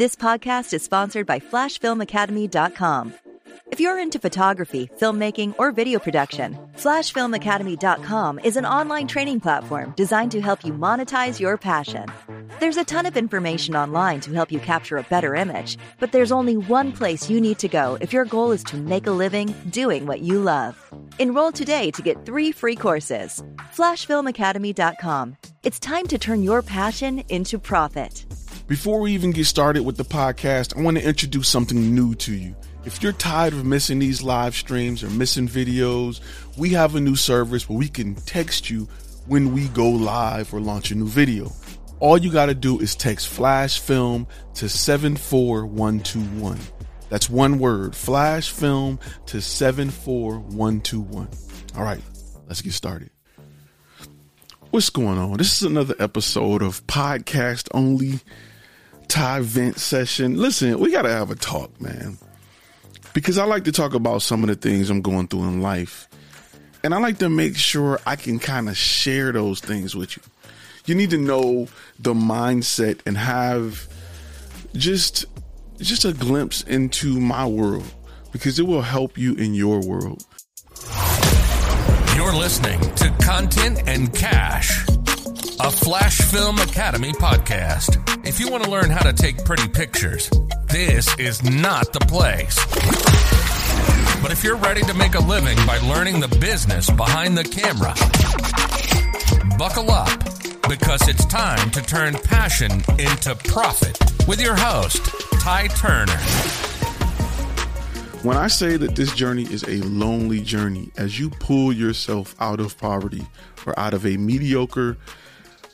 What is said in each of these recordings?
This podcast is sponsored by FlashFilmAcademy.com. If you're into photography, filmmaking, or video production, FlashFilmAcademy.com is an online training platform designed to help you monetize your passion. There's a ton of information online to help you capture a better image, but there's only one place you need to go if your goal is to make a living doing what you love. Enroll today to get three free courses. FlashFilmAcademy.com. It's time to turn your passion into profit. Before we even get started with the podcast, I want to introduce something new to you. If you're tired of missing these live streams or missing videos, we have a new service where we can text you when we go live or launch a new video. All you got to do is text flash film to 74121. That's one word, flash film to 74121. All right, let's get started. What's going on? This is another episode of Podcast Only Ty vent session. Listen, we got to have a talk, man. Because I like to talk about some of the things I'm going through in life. And I like to make sure I can kind of share those things with you. You need to know the mindset and have just just a glimpse into my world because it will help you in your world. You're listening to Content and Cash a Flash Film Academy podcast. If you want to learn how to take pretty pictures, this is not the place. But if you're ready to make a living by learning the business behind the camera, buckle up because it's time to turn passion into profit with your host, Ty Turner. When I say that this journey is a lonely journey, as you pull yourself out of poverty or out of a mediocre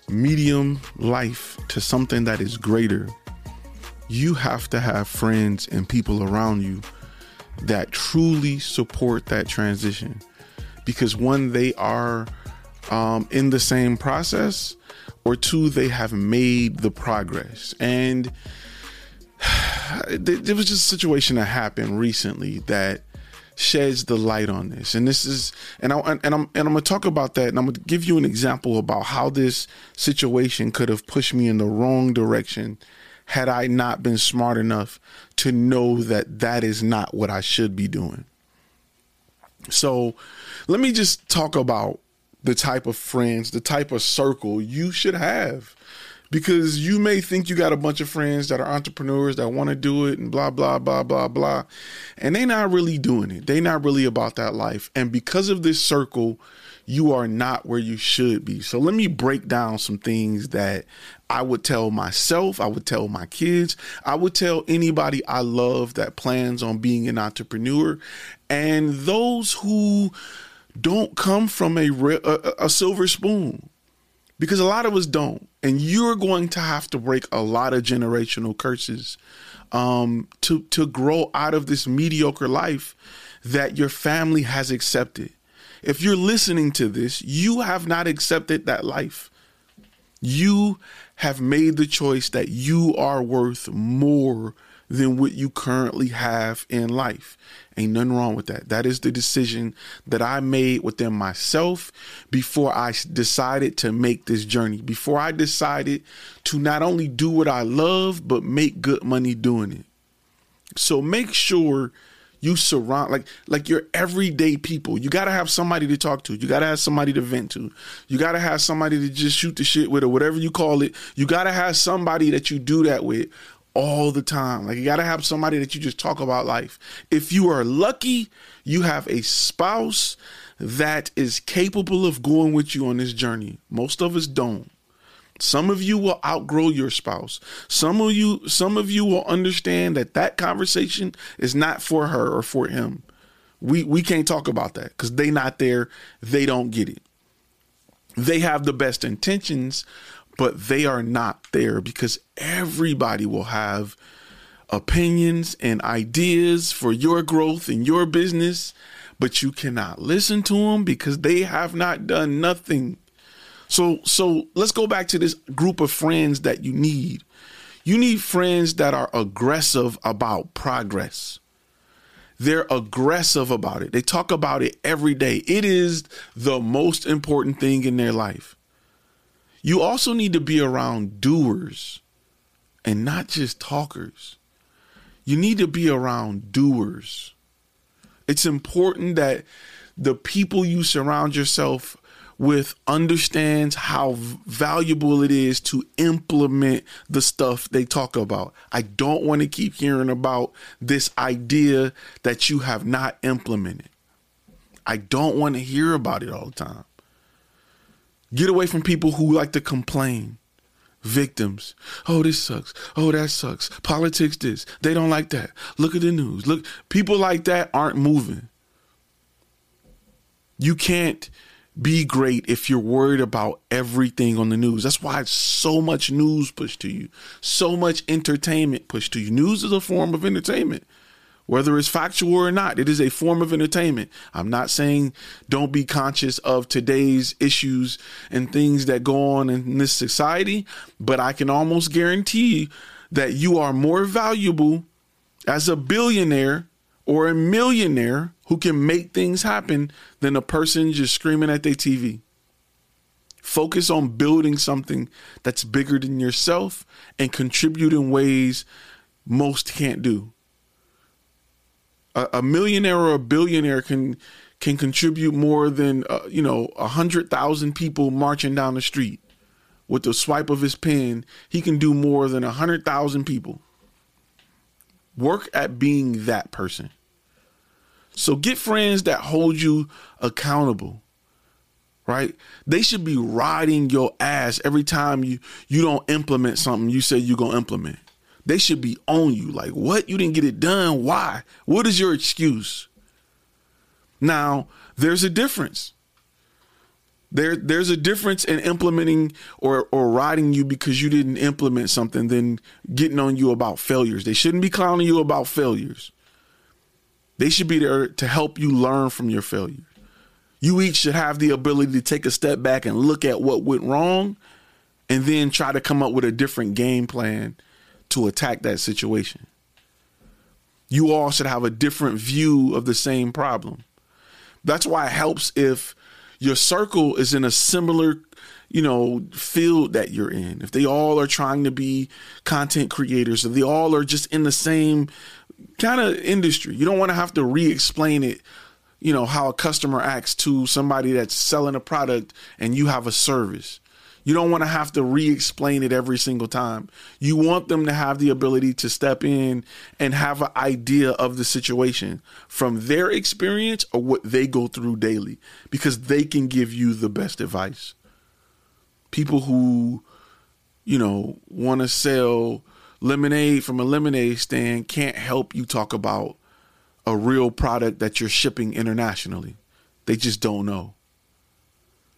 medium life to something that is greater, you have to have friends and people around you that truly support that transition. Because one, they are um, in the same process, or two, they have made the progress. And there was just a situation that happened recently that sheds the light on this. And this is and I and I'm and I'm gonna talk about that and I'm gonna give you an example about how this situation could have pushed me in the wrong direction had I not been smart enough to know that that is not what I should be doing. So, let me just talk about the type of friends, the type of circle you should have because you may think you got a bunch of friends that are entrepreneurs that want to do it and blah blah blah blah blah. And they're not really doing it. They're not really about that life. And because of this circle you are not where you should be. So let me break down some things that i would tell myself i would tell my kids i would tell anybody i love that plans on being an entrepreneur. And those who don't come from a, a, a silver spoon because a lot of us don't. And you're going to have to break a lot of generational curses um, to to grow out of this mediocre life that your family has accepted. If you're listening to this you have not accepted that life. You have made the choice that you are worth more than what you currently have in life. Ain't nothing wrong with that. That is the decision that I made within myself before I decided to make this journey, before I decided to not only do what I love, but make good money doing it. So make sure you surround like like your everyday people. You gotta have somebody to talk to. You gotta have somebody to vent to. You gotta have somebody to just shoot the shit with or whatever you call it. You gotta have somebody that you do that with all the time. Like you got to have somebody that you just talk about life. If you are lucky, you have a spouse that is capable of going with you on this journey. Most of us don't. Some of you will outgrow your spouse. Some of you some of you will understand that that conversation is not for her or for him. We we can't talk about that cuz they not there, they don't get it. They have the best intentions, but they are not there because everybody will have opinions and ideas for your growth and your business, but you cannot listen to them because they have not done nothing. So so let's go back to this group of friends that you need. You need friends that are aggressive about progress. They're aggressive about it. They talk about it every day. It is the most important thing in their life. You also need to be around doers and not just talkers. You need to be around doers. It's important that the people you surround yourself with understands how valuable it is to implement the stuff they talk about. I don't want to keep hearing about this idea that you have not implemented. I don't want to hear about it all the time. Get away from people who like to complain. Victims. Oh, this sucks. Oh, that sucks. Politics this. They don't like that. Look at the news. Look, people like that aren't moving. You can't be great if you're worried about everything on the news. That's why so much news pushed to you, so much entertainment pushed to you. News is a form of entertainment, whether it's factual or not. It is a form of entertainment. I'm not saying don't be conscious of today's issues and things that go on in this society, but I can almost guarantee that you are more valuable as a billionaire or a millionaire who can make things happen than a person just screaming at their TV. Focus on building something that's bigger than yourself and contribute in ways most can't do. A, a millionaire or a billionaire can can contribute more than uh, you know a hundred thousand people marching down the street with the swipe of his pen. He can do more than a hundred thousand people. Work at being that person. So get friends that hold you accountable. Right? They should be riding your ass every time you you don't implement something you say you're to implement. They should be on you like, "What? You didn't get it done? Why? What is your excuse?" Now, there's a difference. There, there's a difference in implementing or, or riding you because you didn't implement something than getting on you about failures. They shouldn't be clowning you about failures. They should be there to help you learn from your failures. You each should have the ability to take a step back and look at what went wrong and then try to come up with a different game plan to attack that situation. You all should have a different view of the same problem. That's why it helps if your circle is in a similar, you know, field that you're in. If they all are trying to be content creators, if they all are just in the same kind of industry. You don't want to have to re-explain it, you know, how a customer acts to somebody that's selling a product and you have a service. You don't want to have to re-explain it every single time. You want them to have the ability to step in and have an idea of the situation from their experience or what they go through daily because they can give you the best advice. People who, you know, want to sell lemonade from a lemonade stand can't help you talk about a real product that you're shipping internationally. They just don't know.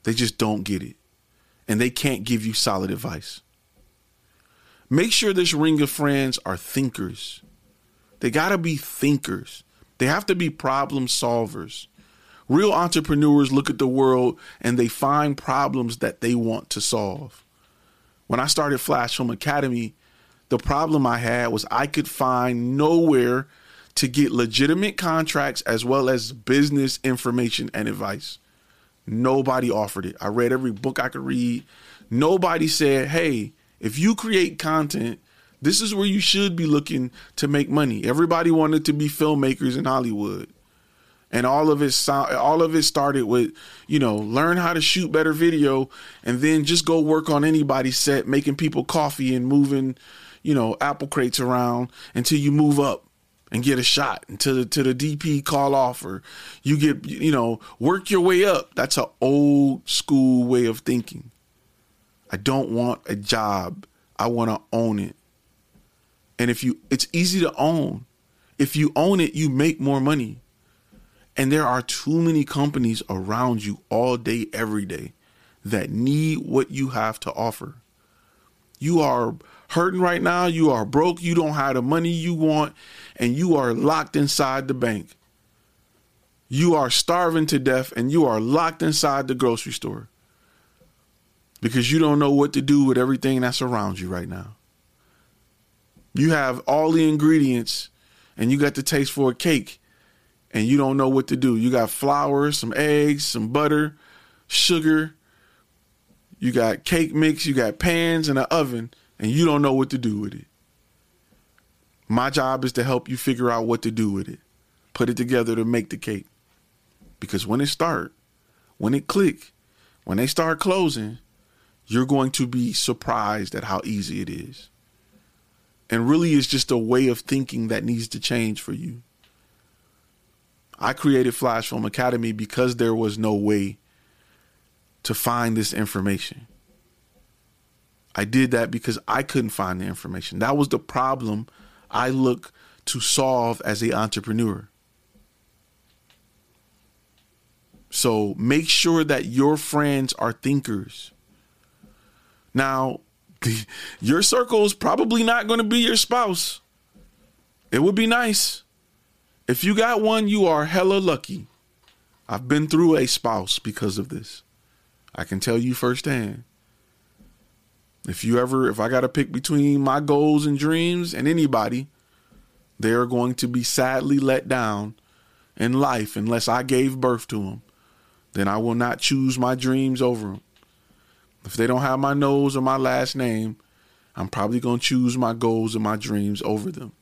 They just don't get it. And they can't give you solid advice. Make sure this ring of friends are thinkers. They got to be thinkers. They have to be problem solvers. Real entrepreneurs look at the world and they find problems that they want to solve. When I started Flash Film Academy, the problem I had was I could find nowhere to get legitimate contracts as well as business information and advice. Nobody offered it. I read every book I could read. Nobody said, hey, if you create content, this is where you should be looking to make money. Everybody wanted to be filmmakers in Hollywood. And all of it all of it started with, you know, learn how to shoot better video and then just go work on anybody's set making people coffee and moving you know, apple crates around until you move up and get a shot until the, to the DP call off or you get, you know, work your way up. That's an old school way of thinking. I don't want a job. I want to own it. And if you, it's easy to own. If you own it, you make more money. And there are too many companies around you all day, every day that need what you have to offer. You are hurting right now. You are broke. You don't have the money you want, and you are locked inside the bank. You are starving to death, and you are locked inside the grocery store because you don't know what to do with everything that's around you right now. You have all the ingredients, and you got the taste for a cake, and you don't know what to do. You got flour, some eggs, some butter, sugar. You got cake mix, you got pans and an oven, and you don't know what to do with it. My job is to help you figure out what to do with it. Put it together to make the cake. Because when it start, when it click, when they start closing, you're going to be surprised at how easy it is. And really it's just a way of thinking that needs to change for you. I created Flash Film Academy because there was no way to find this information. I did that because I couldn't find the information. That was the problem I look to solve as a entrepreneur. So make sure that your friends are thinkers. Now, your circle is probably not going to be your spouse. It would be nice. If you got one, you are hella lucky. I've been through a spouse because of this. I can tell you firsthand. If you ever, if I got to pick between my goals and dreams and anybody, they are going to be sadly let down in life unless I gave birth to them. Then I will not choose my dreams over them. If they don't have my nose or my last name, I'm probably going to choose my goals and my dreams over them.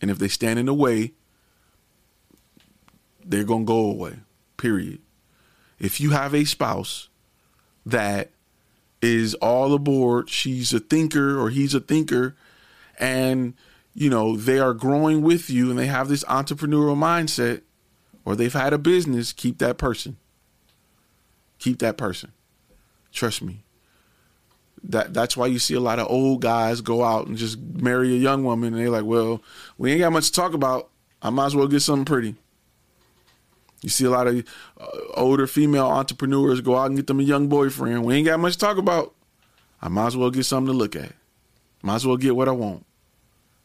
And if they stand in the way, they're going to go away, period. If you have a spouse that is all aboard, she's a thinker or he's a thinker, and you know, they are growing with you and they have this entrepreneurial mindset or they've had a business, keep that person. Keep that person. Trust me. That that's why you see a lot of old guys go out and just marry a young woman and they're like, "Well, we ain't got much to talk about. I might as well get something pretty." You see a lot of uh, older female entrepreneurs go out and get them a young boyfriend. We ain't got much to talk about. I might as well get something to look at. Might as well get what I want.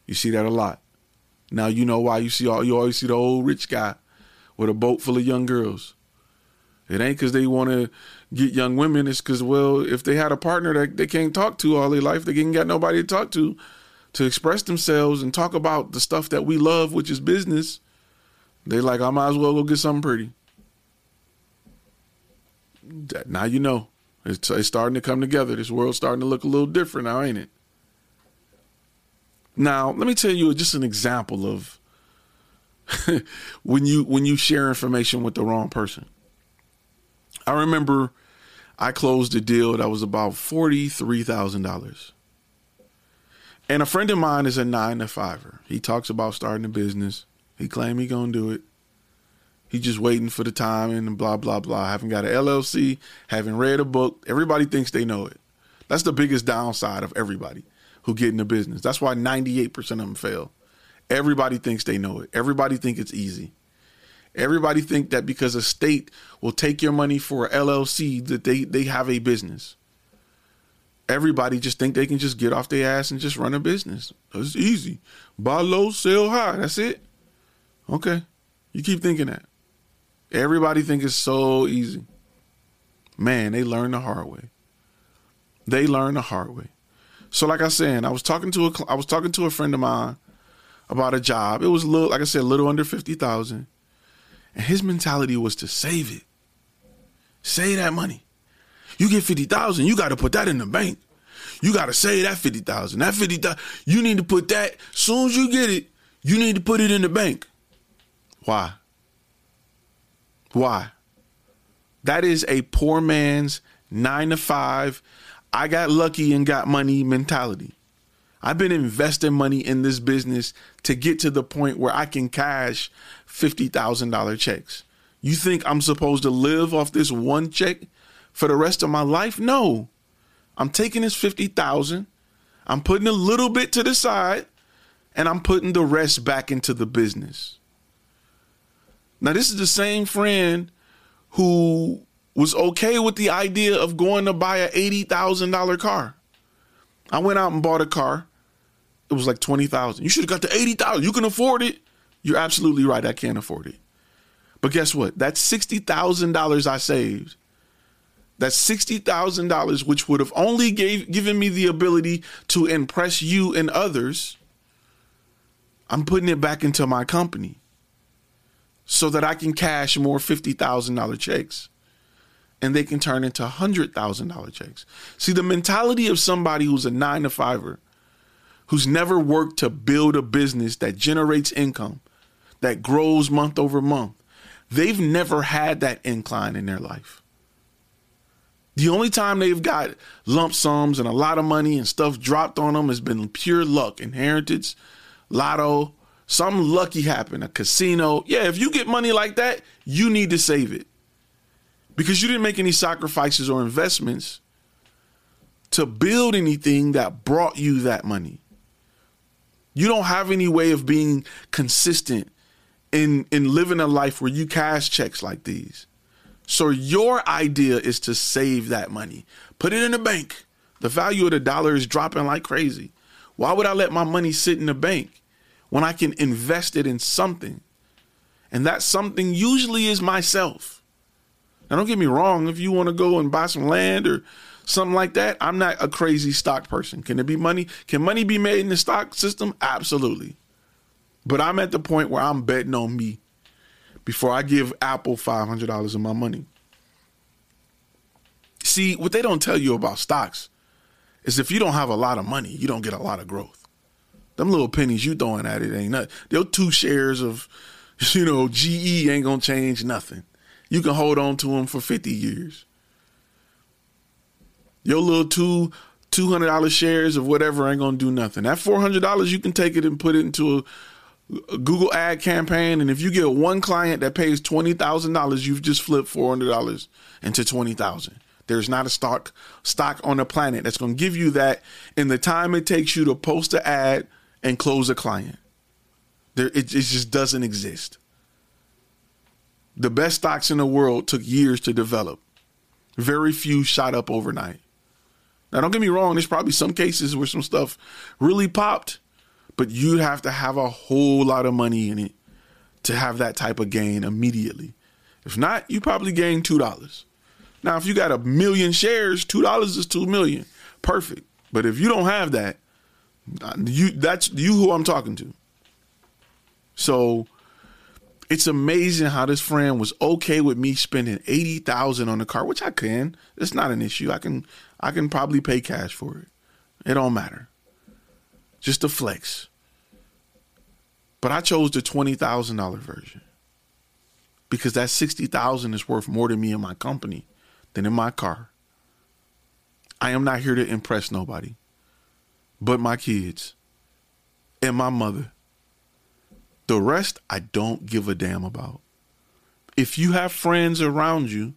You see that a lot. Now you know why you see all you always see the old rich guy with a boat full of young girls. It ain't because they want to get young women. It's because, well, if they had a partner that they can't talk to all their life, they ain't got nobody to talk to to express themselves and talk about the stuff that we love, which is business. They like, I might as well go get something pretty. Now you know. It's, it's starting to come together. This world's starting to look a little different now, ain't it? Now, let me tell you just an example of when you when you share information with the wrong person. I remember I closed a deal that was about $43,000. And a friend of mine is a 9 to 5er. He talks about starting a business. He claim he to do it. He just waiting for the time and blah blah blah. Haven't got an LLC, haven't read a book. Everybody thinks they know it. That's the biggest downside of everybody who get in the business. That's why 98% of them fail. Everybody thinks they know it. Everybody think it's easy. Everybody think that because a state will take your money for LLC that they they have a business. Everybody just think they can just get off their ass and just run a business. It's easy. Buy low, sell high. That's it. Okay. You keep thinking that. Everybody think it's so easy. Man, they learn the hard way. They learn the hard way. So like I said, I was talking to a I was talking to a friend of mine about a job. It was little like I said, a little under 50,000. And his mentality was to save it. Save that money. You get 50,000, you got to put that in the bank. You got to save that 50,000. That 50,000, you need to put that, soon as you get it, you need to put it in the bank. Why? Why? That is a poor man's nine to five, I got lucky and got money mentality. I've been investing money in this business to get to the point where I can cash $50,000 checks. You think I'm supposed to live off this one check for the rest of my life? No. I'm taking this 50,000, I'm putting a little bit to the side, and I'm putting the rest back into the business. Now, this is the same friend who was okay with the idea of going to buy a $80,000 car. I went out and bought a car. It was like 20,000. You should have got the 80,000. You can afford it. You're absolutely right. I can't afford it. But guess what? That $60,000 I saved, that $60,000 which would have only gave given me the ability to impress you and others. I'm putting it back into my company so that I can cash more $50,000 checks and they can turn into $100,000 checks. See, the mentality of somebody who's a nine to fiver, who's never worked to build a business that generates income, that grows month over month, they've never had that incline in their life. The only time they've got lump sums and a lot of money and stuff dropped on them has been pure luck, inheritance, lotto, some lucky happen, a casino. Yeah, if you get money like that, you need to save it because you didn't make any sacrifices or investments to build anything that brought you that money. You don't have any way of being consistent in in living a life where you cash checks like these. So your idea is to save that money. Put it in the bank. The value of the dollar is dropping like crazy. Why would I let my money sit in the bank when I can invest it in something? And that something usually is myself. Now, don't get me wrong. If you want to go and buy some land or something like that, I'm not a crazy stock person. Can it be money? Can money be made in the stock system? Absolutely. But I'm at the point where I'm betting on me before I give Apple $500 of my money. See, what they don't tell you about stocks is if you don't have a lot of money, you don't get a lot of growth. Them little pennies you throwing at it ain't nothing. Those two shares of, you know, GE ain't gonna change nothing you can hold on to them for 50 years. Your little two $200 shares of whatever ain't to do nothing. That $400, you can take it and put it into a, Google ad campaign. And if you get one client that pays $20,000, you've just flipped $400 into 20000 There's not a stock stock on the planet that's going to give you that in the time it takes you to post an ad and close a client. There, it, it just doesn't exist. The best stocks in the world took years to develop. Very few shot up overnight. Now, don't get me wrong, there's probably some cases where some stuff really popped, but you'd have to have a whole lot of money in it to have that type of gain immediately. If not, you probably gain $2. Now, if you got a million shares, $2 is 2 million. Perfect. But if you don't have that, you that's you who I'm talking to. So it's amazing how this friend was okay with me spending eighty thousand on the car, which I can. It's not an issue. I can I can probably pay cash for it. It don't matter. Just a flex. But I chose the twenty thousand dollar version because that sixty thousand is worth more to me in my company than in my car. I am not here to impress nobody, but my kids and my mother the rest, I don't give a damn about. If you have friends around you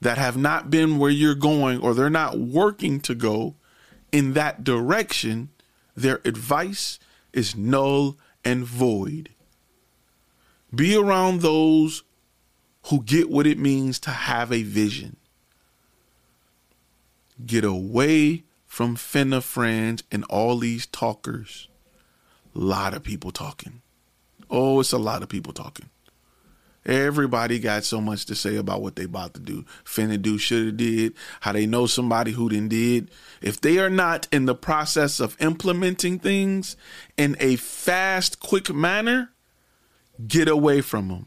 that have not been where you're going or they're not working to go in that direction, their advice is null and void. Be around those who get what it means to have a vision. Get away from finna friends and all these talkers. A lot of people talking. Oh, it's a lot of people talking. Everybody got so much to say about what they about to do, finna do, shoulda did, how they know somebody who didn't did. If they are not in the process of implementing things in a fast, quick manner, get away from them.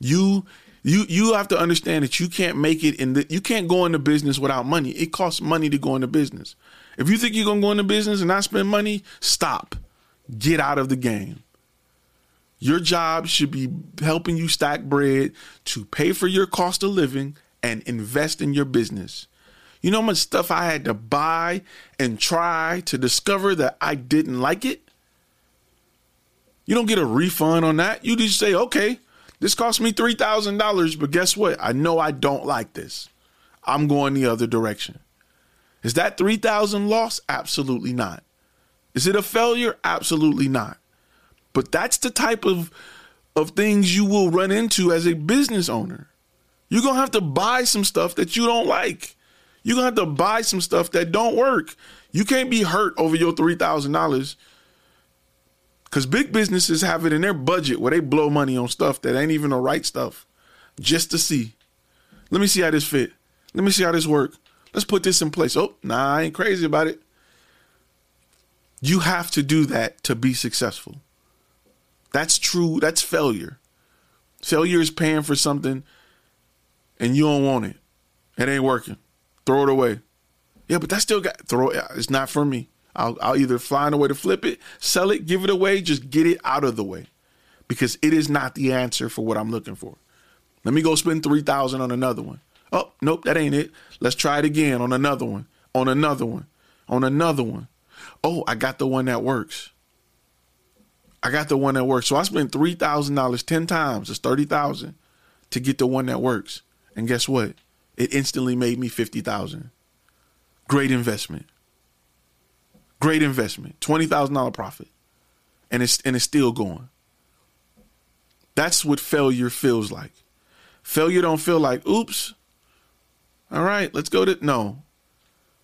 You you you have to understand that you can't make it in the you can't go into business without money. It costs money to go into business. If you think you're gonna go into business and not spend money, stop get out of the game. Your job should be helping you stack bread to pay for your cost of living and invest in your business. You know how much stuff I had to buy and try to discover that I didn't like it? You don't get a refund on that. You just say, okay, this cost me $3,000, but guess what? I know I don't like this. I'm going the other direction. Is that 3,000 loss? Absolutely not. Is it a failure? Absolutely not. But that's the type of of things you will run into as a business owner. You're going to have to buy some stuff that you don't like. You're going to have to buy some stuff that don't work. You can't be hurt over your $3,000 because big businesses have it in their budget where they blow money on stuff that ain't even the right stuff just to see. Let me see how this fit. Let me see how this work. Let's put this in place. Oh, nah, I ain't crazy about it. You have to do that to be successful. That's true. That's failure. Failure is paying for something and you don't want it. It ain't working. Throw it away. Yeah, but that still got throw it. It's not for me. I'll, I'll either find a way to flip it, sell it, give it away, just get it out of the way, because it is not the answer for what I'm looking for. Let me go spend three thousand on another one. Oh, nope, that ain't it. Let's try it again on another one, on another one, on another one. Oh, I got the one that works. I got the one that works. So I spent three thousand dollars ten times. It's thirty thousand to get the one that works. And guess what? It instantly made me fifty thousand. Great investment. Great investment. Twenty thousand dollar profit. And it's and it's still going. That's what failure feels like. Failure don't feel like, oops. All right, let's go to no.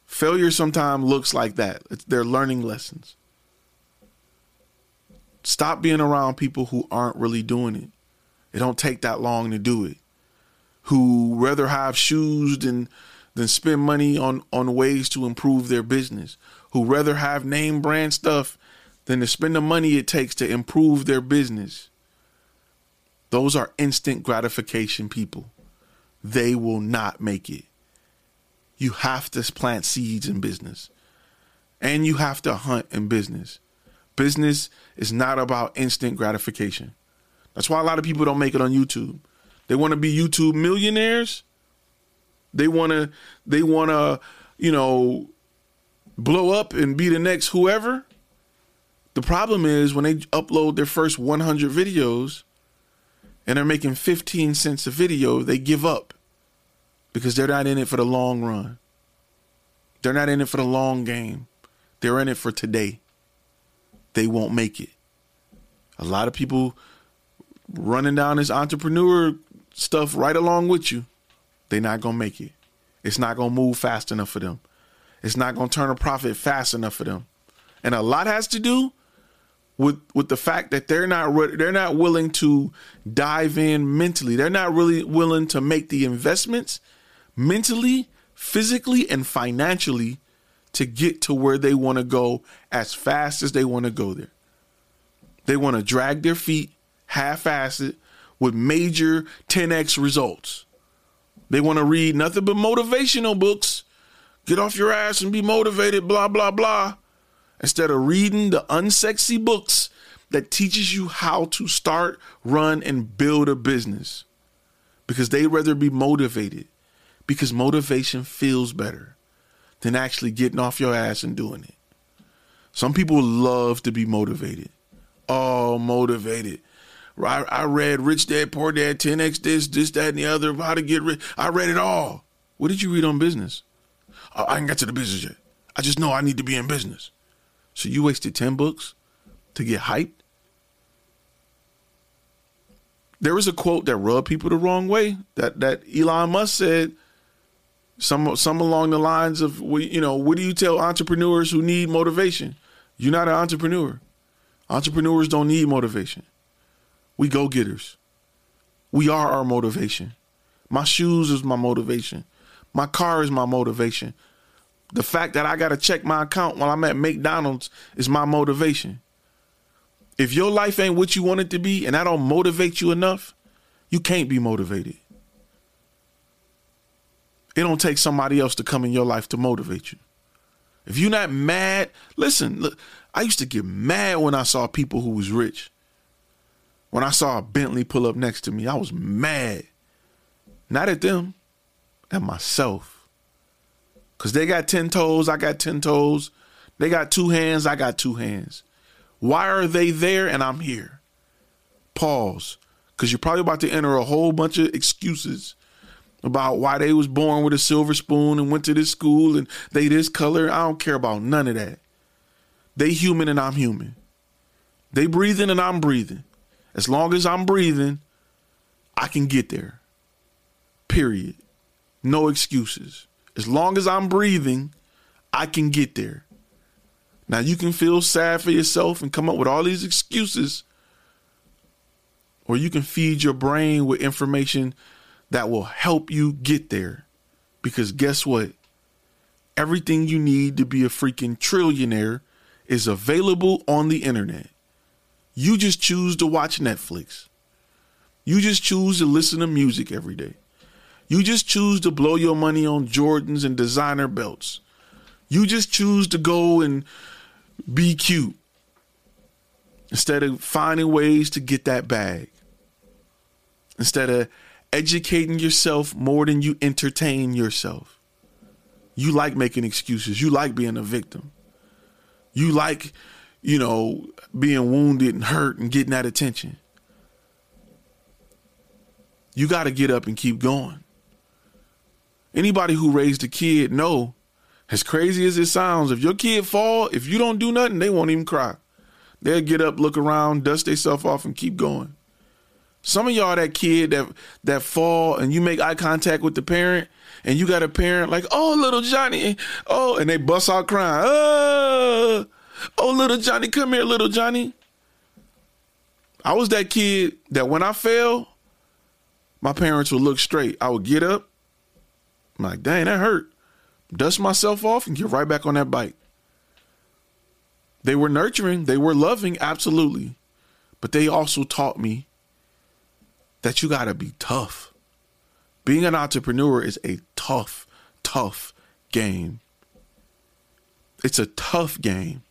Failure sometimes looks like that. It's, they're learning lessons. Stop being around people who aren't really doing it. It don't take that long to do it. Who rather have shoes than than spend money on on ways to improve their business. Who rather have name brand stuff than to spend the money it takes to improve their business. Those are instant gratification people. They will not make it. You have to plant seeds in business. And you have to hunt in business. Business is not about instant gratification. That's why a lot of people don't make it on YouTube. They want to be YouTube millionaires. They want to they want to, you know, blow up and be the next whoever. The problem is when they upload their first 100 videos and they're making 15 cents a video, they give up because they're not in it for the long run. They're not in it for the long game. They're in it for today. They won't make it. A lot of people running down this entrepreneur stuff right along with you, they're not going to make it. It's not going to move fast enough for them. It's not going to turn a profit fast enough for them. And a lot has to do with with the fact that they're not re- they're not willing to dive in mentally. They're not really willing to make the investments mentally, physically, and financially to get to where they want to go as fast as they want to go there. They want to drag their feet, half-ass it, with major 10x results. They want to read nothing but motivational books. Get off your ass and be motivated, blah, blah, blah. Instead of reading the unsexy books that teaches you how to start, run, and build a business. Because they rather be motivated because motivation feels better than actually getting off your ass and doing it. Some people love to be motivated. Oh, motivated. I, I read Rich Dad Poor Dad, 10x this, this, that, and the other, how to get rich. I read it all. What did you read on business? I ain't got to the business yet. I just know I need to be in business. So you wasted 10 books to get hyped? There was a quote that rubbed people the wrong way that, that Elon Musk said some some along the lines of you know what do you tell entrepreneurs who need motivation you're not an entrepreneur entrepreneurs don't need motivation we go getters we are our motivation my shoes is my motivation my car is my motivation the fact that i got to check my account while i'm at mcdonald's is my motivation if your life ain't what you want it to be and i don't motivate you enough you can't be motivated it don't take somebody else to come in your life to motivate you. If you're not mad, listen, look, I used to get mad when I saw people who was rich. When I saw a Bentley pull up next to me, I was mad. Not at them, at myself. Cause they got 10 toes, I got 10 toes. They got two hands, I got two hands. Why are they there and I'm here? Pause. Cause you're probably about to enter a whole bunch of excuses about why they was born with a silver spoon and went to this school and they this color. I don't care about none of that. They human and I'm human. They breathing and I'm breathing. As long as I'm breathing, I can get there. Period. No excuses. As long as I'm breathing, I can get there. Now you can feel sad for yourself and come up with all these excuses, or you can feed your brain with information that will help you get there. Because guess what? Everything you need to be a freaking trillionaire is available on the internet. You just choose to watch Netflix. You just choose to listen to music every day. You just choose to blow your money on Jordans and designer belts. You just choose to go and be cute instead of finding ways to get that bag. Instead of educating yourself more than you entertain yourself. You like making excuses. You like being a victim. You like, you know, being wounded and hurt and getting that attention. You got to get up and keep going. Anybody who raised a kid know, as crazy as it sounds, if your kid fall, if you don't do nothing, they won't even cry. They'll get up, look around, dust themselves off, and keep going. Some of y'all that kid that that fall and you make eye contact with the parent and you got a parent like, oh little Johnny, oh, and they bust out crying. Oh, oh little Johnny, come here, little Johnny. I was that kid that when I fell, my parents would look straight. I would get up. I'm like, dang, that hurt. Dust myself off and get right back on that bike. They were nurturing, they were loving, absolutely. But they also taught me that you got to be tough. Being an entrepreneur is a tough, tough game. It's a tough game.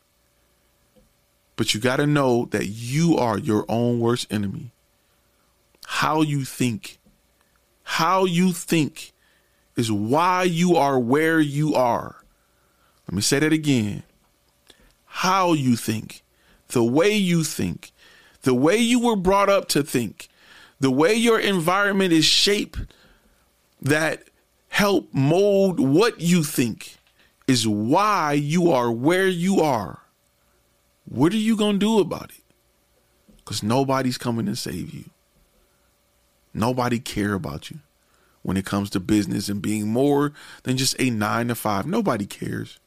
But you got to know that you are your own worst enemy. How you think, how you think is why you are where you are. Let me say that again. How you think, the way you think, the way you were brought up to think, the way your environment is shaped that help mold what you think is why you are where you are. What are you going to do about it? Because nobody's coming to save you. Nobody care about you when it comes to business and being more than just a nine to five. Nobody cares.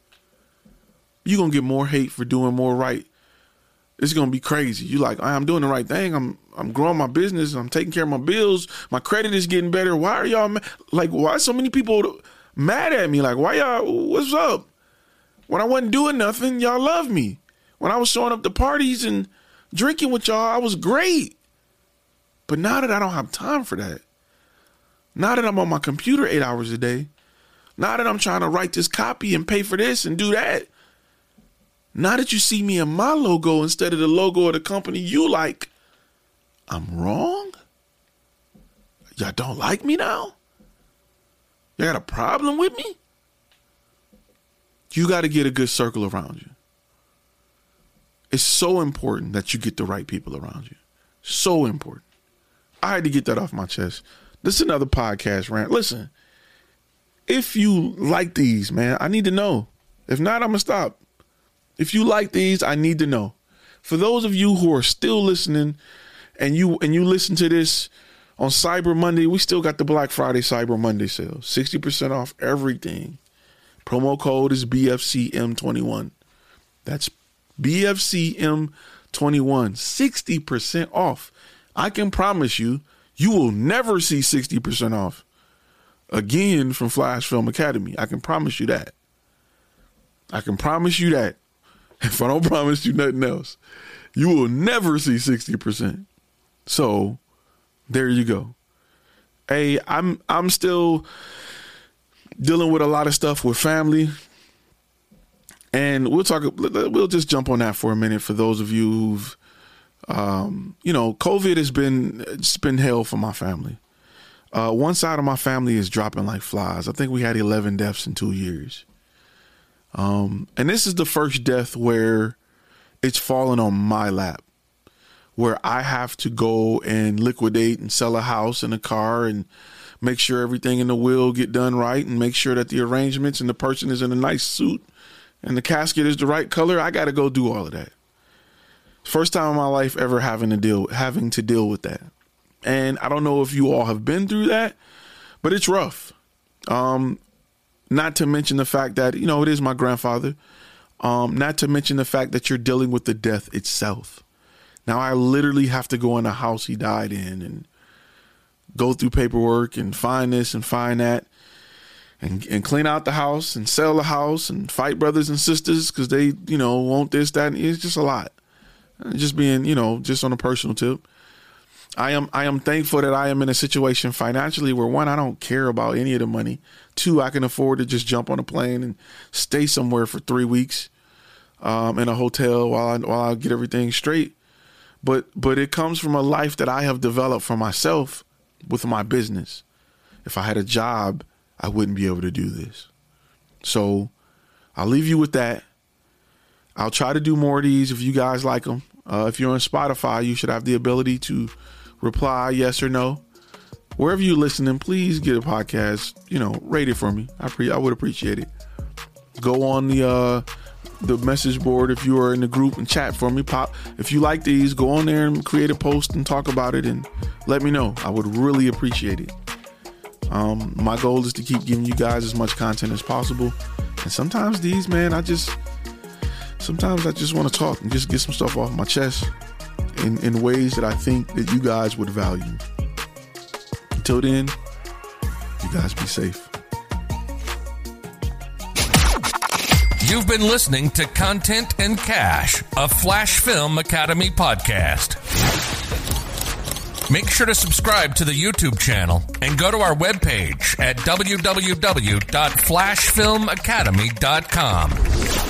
You're to get more hate for doing more right it's gonna be crazy. You like, I'm doing the right thing. I'm I'm growing my business. I'm taking care of my bills. My credit is getting better. Why are y'all ma- like? Why so many people mad at me? Like, why y'all? What's up? When I wasn't doing nothing, y'all loved me. When I was showing up to parties and drinking with y'all, I was great. But now that I don't have time for that, now that I'm on my computer eight hours a day, now that I'm trying to write this copy and pay for this and do that, now that you see me in my logo instead of the logo of the company you like, I'm wrong? Y'all don't like me now? Y'all got a problem with me? You got to get a good circle around you. It's so important that you get the right people around you. So important. I had to get that off my chest. This is another podcast rant. Listen, if you like these, man, I need to know. If not, I'm going to stop. If you like these, I need to know. For those of you who are still listening and you and you listen to this on Cyber Monday, we still got the Black Friday Cyber Monday sale. 60% off everything. Promo code is BFCM21. That's BFCM21. 60% off. I can promise you, you will never see 60% off again from Flash Film Academy. I can promise you that. I can promise you that. if I don't promise you nothing else, you will never see 60%. So there you go. Hey, I'm I'm still dealing with a lot of stuff with family. And we'll talk we'll just jump on that for a minute for those of you who've um, you know, COVID has been it's been hell for my family. Uh, one side of my family is dropping like flies. I think we had 11 deaths in two years. Um, and this is the first death where it's fallen on my lap, where I have to go and liquidate and sell a house and a car and make sure everything in the will get done right and make sure that the arrangements and the person is in a nice suit and the casket is the right color. I got to go do all of that. First time in my life ever having to deal having to deal with that. And I don't know if you all have been through that, but it's rough. Um, not to mention the fact that you know it is my grandfather. Um, not to mention the fact that you're dealing with the death itself. Now I literally have to go in the house he died in and go through paperwork and find this and find that and and clean out the house and sell the house and fight brothers and sisters because they you know want this that And it's just a lot. Just being you know just on a personal tip. I am I am thankful that I am in a situation financially where one I don't care about any of the money. Two I can afford to just jump on a plane and stay somewhere for three weeks um, in a hotel while I while I get everything straight. But but it comes from a life that I have developed for myself with my business. If I had a job I wouldn't be able to do this. So I'll leave you with that. I'll try to do more of these if you guys like them. Uh, if you're on Spotify, you should have the ability to reply yes or no. Wherever you're listening, please get a podcast. You know, rate it for me. I pre- I would appreciate it. Go on the uh, the message board if you are in the group and chat for me. Pop. If you like these, go on there and create a post and talk about it and let me know. I would really appreciate it. Um, my goal is to keep giving you guys as much content as possible. And sometimes these, man, I just sometimes I just want to talk and just get some stuff off my chest in, in ways that I think that you guys would value. Until then, you guys be safe. You've been listening to Content and Cash, a Flash Film Academy podcast. Make sure to subscribe to the YouTube channel and go to our webpage at www.flashfilmacademy.com.